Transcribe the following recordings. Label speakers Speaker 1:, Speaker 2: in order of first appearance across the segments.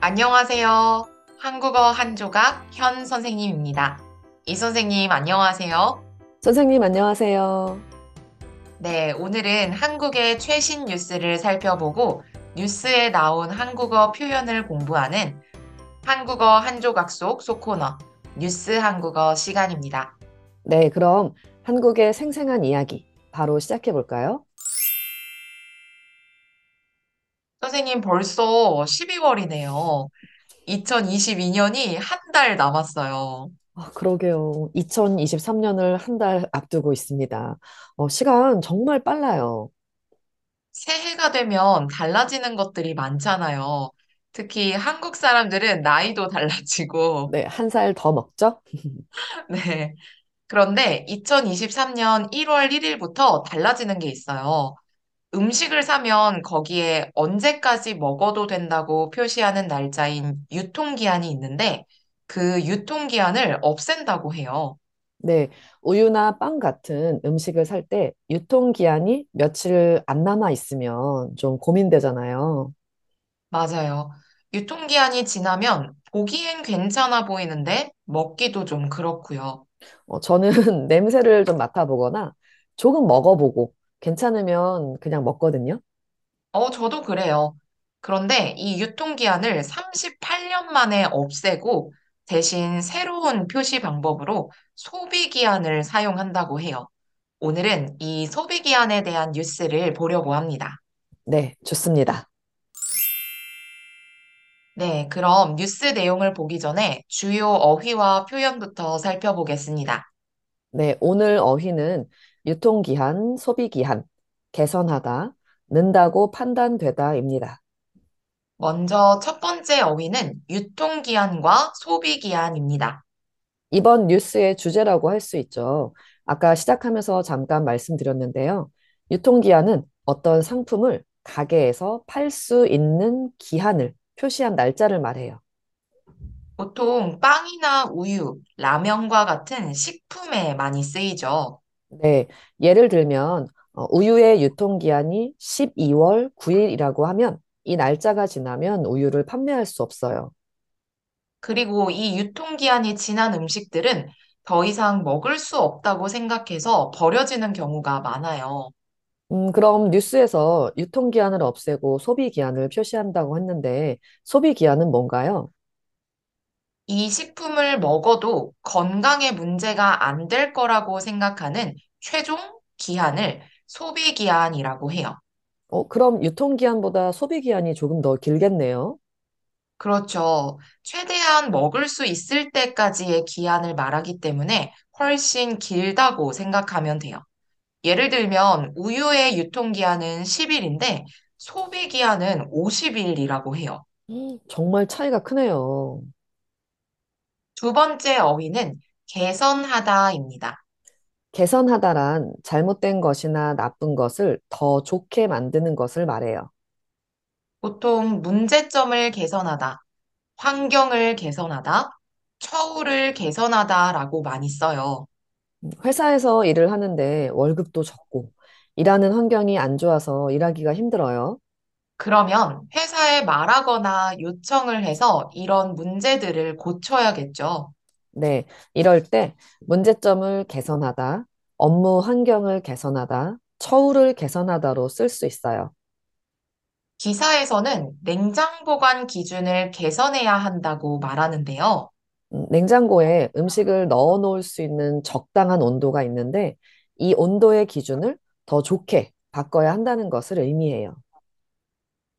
Speaker 1: 안녕하세요. 한국어 한 조각 현 선생님입니다. 이 선생님 안녕하세요.
Speaker 2: 선생님, 안녕하세요.
Speaker 1: 네, 오늘은 한국의 최신 뉴스를 살펴보고 뉴스에 나온 한국어 표현을 공부하는 한국어 한 조각 속 소코너 뉴스 한국어 시간입니다.
Speaker 2: 네, 그럼 한국의 생생한 이야기 바로 시작해 볼까요?
Speaker 1: 선생님 벌써 12월이네요. 2022년이 한 달 남았어요.
Speaker 2: 아, 그러게요. 2023년을 한 달 앞두고 있습니다. 어, 시간 정말 빨라요.
Speaker 1: 새해가 되면 달라지는 것들이 많잖아요. 특히 한국 사람들은 나이도 달라지고,
Speaker 2: 네, 한 살 더 먹죠?
Speaker 1: 네. 그런데 2023년 1월 1일부터 달라지는 게 있어요. 음식을 사면 거기에 언제까지 먹어도 된다고 표시하는 날짜인 유통기한이 있는데, 그 유통기한을 없앤다고 해요.
Speaker 2: 네, 우유나 빵 같은 음식을 살 때 유통기한이 며칠 안 남아 있으면 좀 고민되잖아요.
Speaker 1: 맞아요. 유통기한이 지나면 보기엔 괜찮아 보이는데 먹기도 좀 그렇고요.
Speaker 2: 어, 저는 냄새를 좀 맡아보거나 조금 먹어보고 괜찮으면 그냥 먹거든요.
Speaker 1: 어, 저도 그래요. 그런데 이 유통기한을 38년 만에 없애고 대신 새로운 표시 방법으로 소비기한을 사용한다고 해요. 오늘은 이 소비기한에 대한 뉴스를 보려고 합니다.
Speaker 2: 네, 좋습니다.
Speaker 1: 네, 그럼 뉴스 내용을 보기 전에 주요 어휘와 표현부터 살펴보겠습니다.
Speaker 2: 네, 오늘 어휘는 유통기한, 소비기한, 개선하다, 는다고 판단되다입니다.
Speaker 1: 먼저 첫 번째 어휘는 유통기한과 소비기한입니다.
Speaker 2: 이번 뉴스의 주제라고 할 수 있죠. 아까 시작하면서 잠깐 말씀드렸는데요. 유통기한은 어떤 상품을 가게에서 팔 수 있는 기한을 표시한 날짜를 말해요.
Speaker 1: 보통 빵이나 우유, 라면과 같은 식품에 많이 쓰이죠.
Speaker 2: 네, 예를 들면 어, 우유의 유통기한이 12월 9일이라고 하면 이 날짜가 지나면 우유를 판매할 수 없어요.
Speaker 1: 그리고 이 유통기한이 지난 음식들은 더 이상 먹을 수 없다고 생각해서 버려지는 경우가 많아요.
Speaker 2: 음, 그럼 뉴스에서 유통기한을 없애고 소비기한을 표시한다고 했는데, 소비기한은 뭔가요?
Speaker 1: 이 식품을 먹어도 건강에 문제가 안 될 거라고 생각하는 최종 기한을 소비 기한이라고 해요.
Speaker 2: 어, 그럼 유통기한보다 소비기한이 조금 더 길겠네요.
Speaker 1: 그렇죠. 최대한 먹을 수 있을 때까지의 기한을 말하기 때문에 훨씬 길다고 생각하면 돼요. 예를 들면 우유의 유통기한은 10일인데 소비기한은 50일이라고 해요.
Speaker 2: 음, 정말 차이가 크네요.
Speaker 1: 두 번째 어휘는 개선하다입니다.
Speaker 2: 개선하다란 잘못된 것이나 나쁜 것을 더 좋게 만드는 것을 말해요.
Speaker 1: 보통 문제점을 개선하다, 환경을 개선하다, 처우를 개선하다라고 많이 써요.
Speaker 2: 회사에서 일을 하는데 월급도 적고, 일하는 환경이 안 좋아서 일하기가 힘들어요.
Speaker 1: 그러면 회사에 말하거나 요청을 해서 이런 문제들을 고쳐야겠죠.
Speaker 2: 네, 이럴 때 문제점을 개선하다, 업무 환경을 개선하다, 처우를 개선하다로 쓸 수 있어요.
Speaker 1: 기사에서는 냉장 보관 기준을 개선해야 한다고 말하는데요.
Speaker 2: 음, 냉장고에 음식을 넣어 놓을 수 있는 적당한 온도가 있는데 이 온도의 기준을 더 좋게 바꿔야 한다는 것을 의미해요.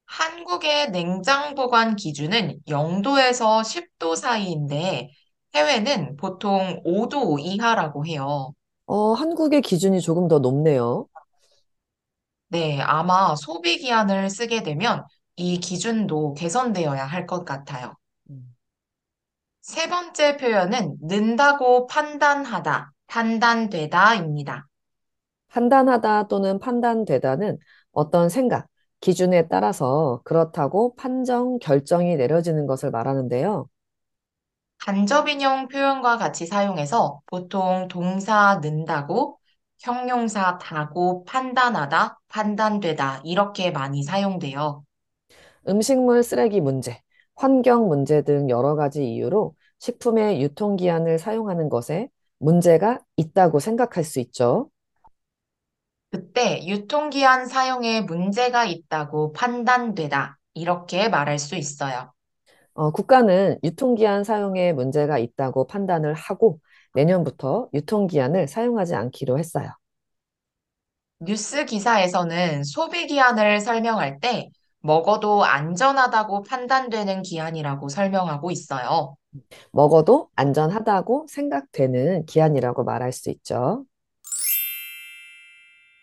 Speaker 1: 한국의 냉장 보관 기준은 0도에서 10도 사이인데 해외는 보통 5도 이하라고 해요.
Speaker 2: 어, 한국의 기준이 조금 더 높네요.
Speaker 1: 네, 아마 소비 기한을 쓰게 되면 이 기준도 개선되어야 할 것 같아요.
Speaker 2: 음.
Speaker 1: 세 번째 표현은 는다고 판단하다, 판단되다입니다.
Speaker 2: 판단하다 또는 판단되다는 어떤 생각, 기준에 따라서 그렇다고 판정, 결정이 내려지는 것을 말하는데요.
Speaker 1: 간접인용 표현과 같이 사용해서 보통 동사 는다고, 형용사 다고 판단하다, 판단되다 이렇게 많이 사용돼요.
Speaker 2: 음식물 쓰레기 문제 환경 문제 등 여러 가지 이유로 식품의 유통기한을 사용하는 것에 문제가 있다고 생각할 수 있죠.
Speaker 1: 그때 유통기한 사용에 문제가 있다고 판단되다. 이렇게 말할 수 있어요.
Speaker 2: 어, 국가는 유통기한 사용에 문제가 있다고 판단을 하고 내년부터 유통기한을 사용하지 않기로 했어요.
Speaker 1: 뉴스 기사에서는 소비 기한을 설명할 때 먹어도 안전하다고 판단되는 기한이라고 설명하고 있어요.
Speaker 2: 먹어도 안전하다고 생각되는 기한이라고 말할 수 있죠.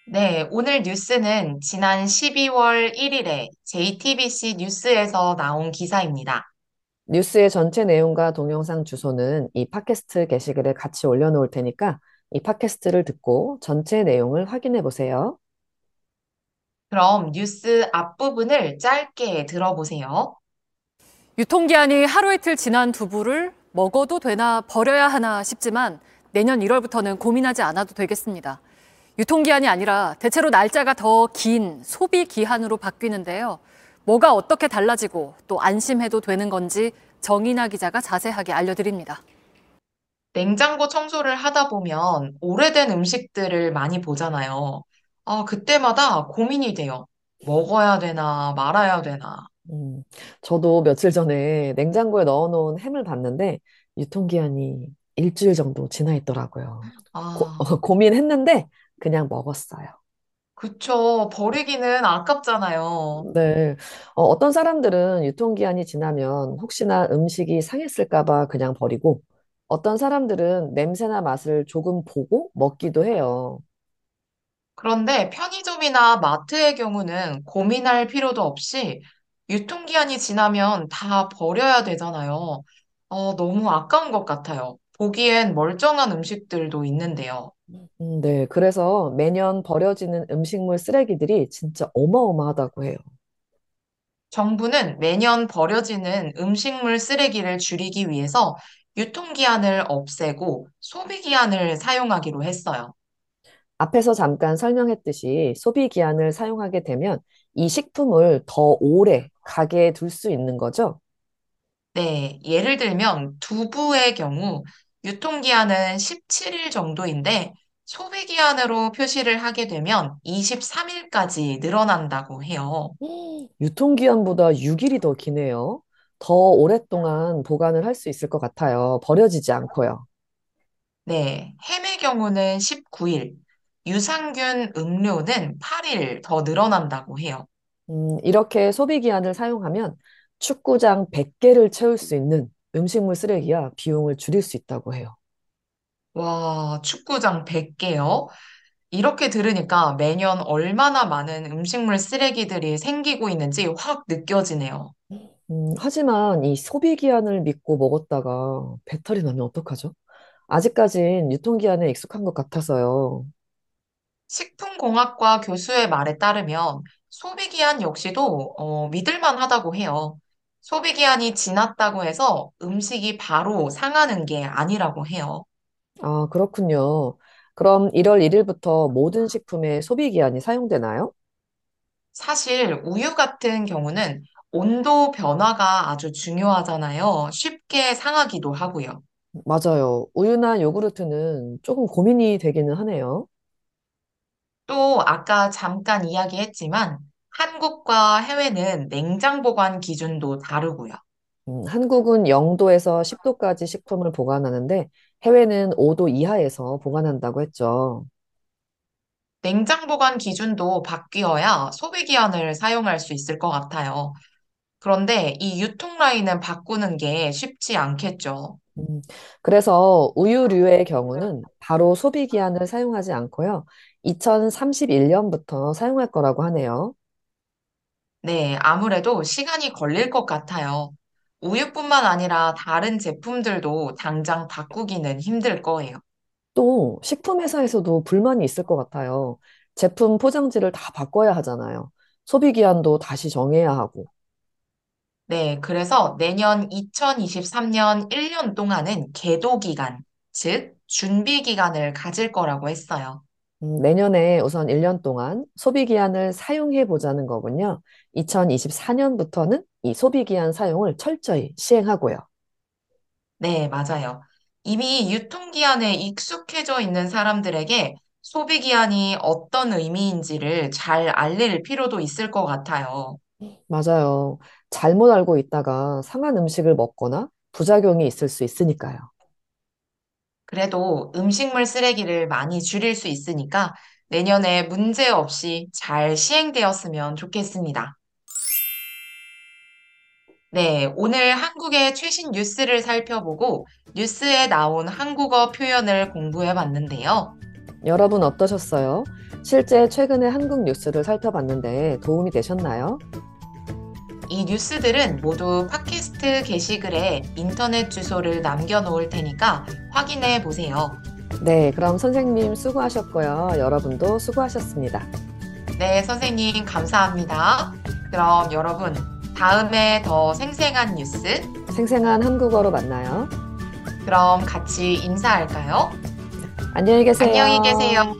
Speaker 1: 네, 오늘 뉴스는 지난 12월 1일에 JTBC 뉴스에서 나온 기사입니다.
Speaker 2: 뉴스의 전체 내용과 동영상 주소는 이 팟캐스트 게시글에 같이 올려놓을 테니까 이 팟캐스트를 듣고 전체 내용을 확인해 보세요.
Speaker 1: 그럼 뉴스 앞부분을 짧게 들어보세요.
Speaker 3: 유통기한이 하루 이틀 지난 두부를 먹어도 되나 버려야 하나 싶지만 내년 1월부터는 고민하지 않아도 되겠습니다. 유통기한이 아니라 대체로 날짜가 더 긴 소비 기한으로 바뀌는데요. 뭐가 어떻게 달라지고 또 안심해도 되는 건지 정인아 기자가 자세하게 알려드립니다.
Speaker 1: 냉장고 청소를 하다 보면 오래된 음식들을 많이 보잖아요. 아, 그때마다 고민이 돼요. 먹어야 되나 말아야 되나.
Speaker 2: 음, 저도 며칠 전에 냉장고에 넣어놓은 햄을 봤는데 유통기한이 일주일 정도 지나 있더라고요. 고,
Speaker 1: 아,
Speaker 2: 고민했는데 그냥 먹었어요.
Speaker 1: 그쵸. 버리기는 아깝잖아요.
Speaker 2: 네. 어, 어떤 사람들은 유통기한이 지나면 혹시나 음식이 상했을까 봐 그냥 버리고 어떤 사람들은 냄새나 맛을 조금 보고 먹기도 해요.
Speaker 1: 그런데 편의점이나 마트의 경우는 고민할 필요도 없이 유통기한이 지나면 다 버려야 되잖아요. 어, 너무 아까운 것 같아요. 보기엔 멀쩡한 음식들도 있는데요.
Speaker 2: 음, 네. 그래서 매년 버려지는 음식물 쓰레기들이 진짜 어마어마하다고 해요.
Speaker 1: 정부는 매년 버려지는 음식물 쓰레기를 줄이기 위해서 유통기한을 없애고 소비기한을 사용하기로 했어요.
Speaker 2: 앞에서 잠깐 설명했듯이 소비 기한을 사용하게 되면 이 식품을 더 오래 가게에 둘 수 있는 거죠.
Speaker 1: 네, 예를 들면 두부의 경우 유통기한은 17일 정도인데 소비기한으로 표시를 하게 되면 23일까지 늘어난다고 해요.
Speaker 2: 음, 유통기한보다 6일이 더 기네요. 더 오랫동안 보관을 할 수 있을 것 같아요. 버려지지 않고요.
Speaker 1: 네, 햄의 경우는 19일, 유산균 음료는 8일 더 늘어난다고 해요.
Speaker 2: 음, 이렇게 소비 기한을 사용하면 축구장 100개를 채울 수 있는 음식물 쓰레기야 비용을 줄일 수 있다고 해요.
Speaker 1: 와, 축구장 100개요? 이렇게 들으니까 매년 얼마나 많은 음식물 쓰레기들이 생기고 있는지 확 느껴지네요.
Speaker 2: 음, 하지만 이 소비 기한을 믿고 먹었다가 배탈이 나면 어떡하죠? 아직까진 유통 기한에 익숙한 것 같아서요.
Speaker 1: 식품공학과 교수의 말에 따르면 소비기한 역시도 어, 믿을 만 하다고 해요. 소비 기한이 지났다고 해서 음식이 바로 상하는 게 아니라고 해요.
Speaker 2: 아, 그렇군요. 그럼 1월 1일부터 모든 식품에 소비 기한이 사용되나요?
Speaker 1: 사실 우유 같은 경우는 온도 변화가 아주 중요하잖아요. 쉽게 상하기도 하고요.
Speaker 2: 맞아요. 우유나 요구르트는 조금 고민이 되기는 하네요.
Speaker 1: 또 아까 잠깐 이야기했지만 한국과 해외는 냉장 보관 기준도 다르고요.
Speaker 2: 음, 한국은 0도에서 10도까지 식품을 보관하는데 해외는 5도 이하에서 보관한다고 했죠.
Speaker 1: 냉장 보관 기준도 바뀌어야 소비 기한을 사용할 수 있을 것 같아요. 그런데 이 유통 라인은 바꾸는 게 쉽지 않겠죠.
Speaker 2: 음, 그래서 우유류의 경우는 바로 소비 기한을 사용하지 않고요. 2031년부터 사용할 거라고 하네요.
Speaker 1: 네, 아무래도 시간이 걸릴 것 같아요. 우유뿐만 아니라 다른 제품들도 당장 바꾸기는 힘들 거예요.
Speaker 2: 또 식품회사에서도 불만이 있을 것 같아요. 제품 포장지를 다 바꿔야 하잖아요. 소비 기한도 다시 정해야 하고.
Speaker 1: 네, 그래서 내년 2023년 1년 동안은 계도 기간, 즉 준비 기간을 가질 거라고 했어요.
Speaker 2: 음, 내년에 우선 1년 동안 소비 기한을 사용해 보자는 거군요. 2024년부터는 이 소비 기한 사용을 철저히 시행하고요.
Speaker 1: 네, 맞아요. 이미 유통기한에 익숙해져 있는 사람들에게 소비기한이 어떤 의미인지를 잘 알릴 필요도 있을 것 같아요.
Speaker 2: 맞아요. 잘못 알고 있다가 상한 음식을 먹거나 부작용이 있을 수 있으니까요.
Speaker 1: 그래도 음식물 쓰레기를 많이 줄일 수 있으니까 내년에 문제 없이 잘 시행되었으면 좋겠습니다. 네, 오늘 한국의 최신 뉴스를 살펴보고 뉴스에 나온 한국어 표현을 공부해 봤는데요.
Speaker 2: 여러분 어떠셨어요? 실제 최근에 한국 뉴스를 살펴봤는데 도움이 되셨나요?
Speaker 1: 이 뉴스들은 모두 팟캐스트 게시글에 인터넷 주소를 남겨놓을 테니까 확인해 보세요.
Speaker 2: 네, 그럼 선생님 수고하셨고요. 여러분도 수고하셨습니다.
Speaker 1: 네, 선생님, 감사합니다. 그럼 여러분, 다음에 더 생생한 뉴스,
Speaker 2: 생생한 한국어로 만나요.
Speaker 1: 그럼 같이 인사할까요?
Speaker 2: 안녕히 계세요.
Speaker 1: 안녕히 계세요.